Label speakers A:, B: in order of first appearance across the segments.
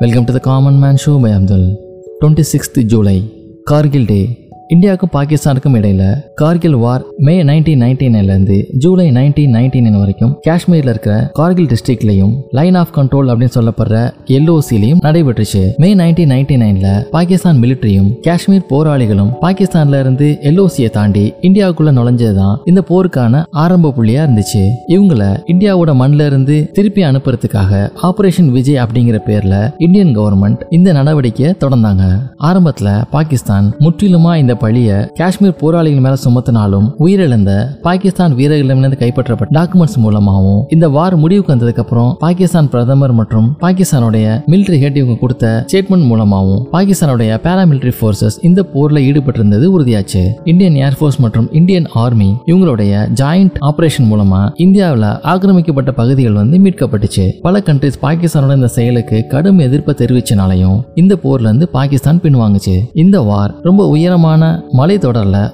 A: Welcome to the common man show by Abdul twenty sixth July Kargil day இந்தியாவுக்கும் பாகிஸ்தானுக்கும் இடையில Kargil war May nineteen ninety நைன்லேருந்து July nineteen ninety nine வரைக்கும் காஷ்மீரில் இருக்கிற கார்கில் டிஸ்ட்ரிக்ட்லையும் line of control அப்படின்னு சொல்லப்படுற எல்ஓசிலையும் நடைபெற்றுச்சு. மே நைன்டீன் நைன்டி நைன்ல பாகிஸ்தான் மிலிட்டரியும் காஷ்மீர் போராளிகளும் பாகிஸ்தான்ல இருந்து எல்ஓசியை தாண்டி இந்தியாவுக்குள்ள நுழைஞ்சதுதான் இந்த போருக்கான ஆரம்ப புள்ளியா இருந்துச்சு. இவங்கள இந்தியாவோட மண்ணில இருந்து திருப்பி அனுப்புறதுக்காக ஆபரேஷன் விஜய் அப்படிங்கிற பேர்ல இந்தியன் கவர்மெண்ட் இந்த நடவடிக்கையை தொடர்ந்தாங்க. ஆரம்பத்துல பாகிஸ்தான் முற்றிலுமா இந்த பழிய காஷ்மீர் போராளிகள் மேல சுமத்தினாலும் உயிரிழந்த பாகிஸ்தான் வீரர்களிடமிருந்து கைப்பற்றப்பட்ட டாக்குமெண்ட்ஸ் மூலமாகவும் இந்த வார் முடிவுக்கு வந்ததுக்கு அப்புறம் பாகிஸ்தான் பிரதமர் மற்றும் பாகிஸ்தானுடைய மிலிட்டரி ஹெட் இவங்க கொடுத்த ஸ்டேட்மெண்ட் மூலமாகவும் பாகிஸ்தானுடைய பேராமிலிட்டரி ஃபோர்ஸஸ் இந்த போர்ல ஈடுபட்டிருந்தது உறுதியாச்சு. இந்தியன் ஏர்ஃபோர்ஸ் மற்றும் இந்தியன் ஆர்மி இவங்களுடைய ஜாயிண்ட் ஆபரேஷன் மூலமா இந்தியாவில் ஆக்கிரமிக்கப்பட்ட பகுதிகள் வந்து மீட்கப்பட்டுச்சு. பல கண்ட்ரிஸ் பாகிஸ்தானோட இந்த செயலுக்கு கடும் எதிர்ப்பை தெரிவிச்சனாலையும் இந்த போர்ல இருந்து பாகிஸ்தான் பின்வாங்குச்சு. இந்த வார் ரொம்ப உயரமான மலை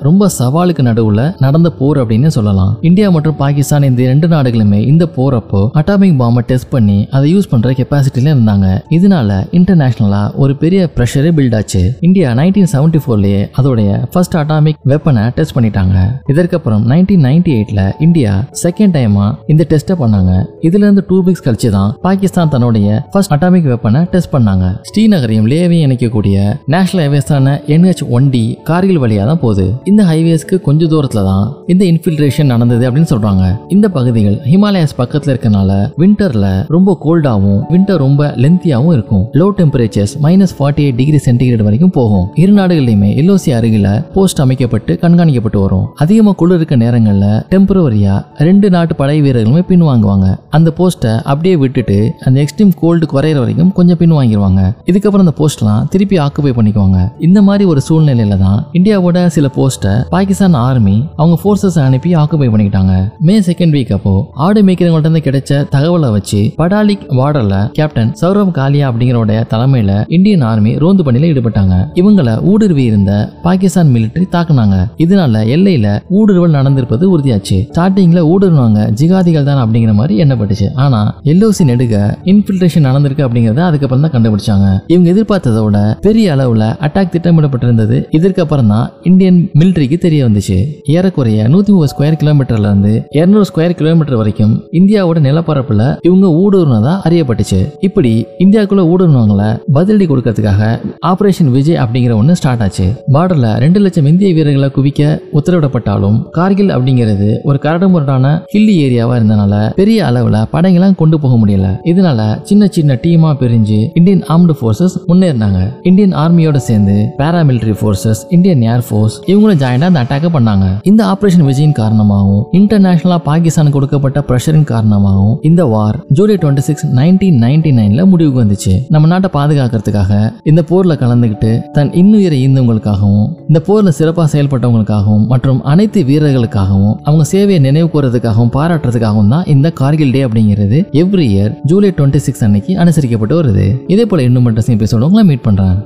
A: ரொம்ப சவாலுக்கு நடுவில் நடந்த போர் அப்படின்னு சொல்லலாம். இந்தியா மற்றும் பாகிஸ்தான் இந்த ரெண்டு நாடுகளுமே இந்த போறப்போ அட்டாமிக் பாம்பை டெஸ்ட் பண்ணி அதை யூஸ் பண்ற கெப்பாசிட்டில இருந்தாங்க. இதனால இன்டர்நேஷனலா ஒரு பெரிய ப்ரெஷரே பில்ட் ஆச்சு. இந்தியா நைன்டீன் செவன்டி ஃபோர்லயே அதோடைய ஃபர்ஸ்ட் அட்டாமிக் வெப்பனை டெஸ்ட் பண்ணிட்டாங்க. இதற்கப்புறம் நைன்டீன் நைன்டி எயிட்ல இந்தியா செகண்ட் டைமா இந்த டெஸ்ட்டை பண்ணாங்க. இதுல இருந்து டூ வீக்ஸ் கழிச்சு தான் பாகிஸ்தான் தன்னுடைய ஃபர்ஸ்ட் அட்டாமிக் வெப்பனை டெஸ்ட் பண்ணாங்க. ஸ்ரீநகரையும் லேவையும் இணைக்கக்கூடிய நேஷனல் ஹைவேஸான என்ஹெச் ஒன் டி கார்கில் வழியா தான் போகுது. இந்த ஹைவேஸ்க்கு கொஞ்ச தூரத்துல தான் இந்த இன்ஃபில்ட்ரேஷன் நடந்தது அப்படின்னு சொல்றாங்க. இந்த பகுதிகள் ஹிமாலயாஸ் பக்கத்துல இருக்கனால விண்டர்ல ரொம்ப கோல்டாவும் விண்டர் ரொம்ப லென்த்தியாவும் இருக்கும். Low temperatures minus forty eight degree centigrade வரைக்கும் போகும். இரு நாடுகள்லையுமே எல்ஓசி அருகில போஸ்ட் அமைக்கப்பட்டு கண்காணிக்கப்பட்டு வரும். அதிகமாக குளிர் இருக்க நேரங்களில் டெம்பரவரியா ரெண்டு நாட்டு படை வீரர்களுமே பின்வாங்குவாங்க அந்த போஸ்ட்டை அப்படியே விட்டுட்டு அந்த எக்ஸ்ட்ரீம் கோல்டு குறையிற வரைக்கும் கொஞ்சம் பின் வாங்கிடுவாங்க இதுக்கப்புறம் அந்த போஸ்ட்லாம் திருப்பி ஆக்குபை பண்ணிக்குவாங்க. இந்த மாதிரி ஒரு சூழ்நிலையில தான் இந்தியாவோட சில போஸ்ட்டை பாகிஸ்தான் ஆர்மி அவங்க ஃபோர்ஸஸ் அனுப்பி ஆக்குபை பண்ணிக்கிட்டாங்க. மே செகண்ட் வீக் அப்போ ஆடு மேய்க்கிறவங்கள்ட்ட இருந்து கிடைச்ச தகவலை வச்சு படாலிக் பார்டர்ல கேப்டன் சௌரவ் காலியா அப்படிங்கிறோட தலைமையில இந்தியன் ஆர்மி ரோந்து பணியில ஈடுபட்டாங்க. இவங்கள ஊடுருவி இருந்த பாகிஸ்தான் மிலிட்டரி தாக்குனாங்க. இதனால எல்லையில ஊடுருவல் நடந்திருப்பது உறுதியாச்சு. ஸ்டார்டிங்ல ஊடுருவாங்க ஜிகாதிகள் தான் அப்படிங்கிற மாதிரி எண்ணப்பட்டுச்சு. ஆனா எல்ஓசி நெடுக இன்ஃபில்ட்ரேஷன் நடந்திருக்கு அப்படிங்கறத அதுக்கப்புறம் தான் கண்டுபிடிச்சாங்க. இவங்க எதிர்பார்த்ததோட பெரிய அளவுல அட்டாக் திட்டமிடப்பட்டிருந்தது. இதற்கப்புறம் தான் இந்தியன் மிலிட்டரிக்கு தெரிய வந்துச்சு. ஏறக்குறைய நூத்தி முப்பது ஸ்கொயர் கிலோமீட்டர்ல இருந்து இருநூறு ஸ்கொயர் கிலோமீட்டர் வரைக்கும் இந்தியாவோட நிலப்பரப்புல இவங்க ஊடுருவனதா அறியப்பட்டுச்சு. இப்படி இந்தியாவுக்குள்ள ஊடுருவங்கள பதிலடி கொடுக்கறதுக்காக ஆபரேஷன் விஜய் அப்படிங்கிற ஒண்ணு ஸ்டார்ட் ஆச்சு. பார்டர்ல ரெண்டு லட்சம் இந்திய வீரர்களை குவிக்க உத்தரவிடப்பட்டாலும் கார்கில் அப்படிங்கிறது ஒரு கரடுமுரடான ஹில்லி ஏரியாவா இருந்தனால பெரிய அளவுல படைங்களாம் கொண்டு போக முடியல. இதனால சின்ன சின்ன டீமா பிரிஞ்சு இந்தியன் ஆர்ம்டு ஃபோர்ஸஸ் முன்னேறினாங்க. இந்தியன் ஆர்மியோட சேர்ந்து பாராமிலிட்டரி ஃபோர்ஸஸ் இந்தியன் ஏர்ஃபோர்ஸ் இவங்களும் ஜாயிண்டா அந்த அட்டாக் பண்ணாங்க. இந்த ஆபரேஷன் விஜயின் காரணமாகவும் இன்டர்நேஷனலா பாகிஸ்தான் கொடுக்கப்பட்ட பிரஷரின் காரணமாகவும் இந்த war July twenty six nineteen ninety நைன்ல முடிவுக்கு வந்துச்சு. நம்ம நாட்டை பாதுகாக்கிறதுக்காக இந்த போர்ல கலந்துக்கிட்டு தன் இன்னுயிர ஈந்தவங்களுக்காகவும் இந்த போர்ல சிறப்பாக செயல்பட்டவங்களுக்காகவும் மற்றும் அனைத்து வீரர்களுக்காகவும் அவங்க சேவையை நினைவு கூறதுக்காகவும் பாராட்டுறதுக்காகவும் தான் இந்த கார்கில் டே அப்படிங்கிறது every year July twenty six அன்னைக்கு அனுசரிக்கப்பட்டு வருது. இதே போல இன்னும் மட்டும் எபிசோட உங்களை மீட் பண்றேன்.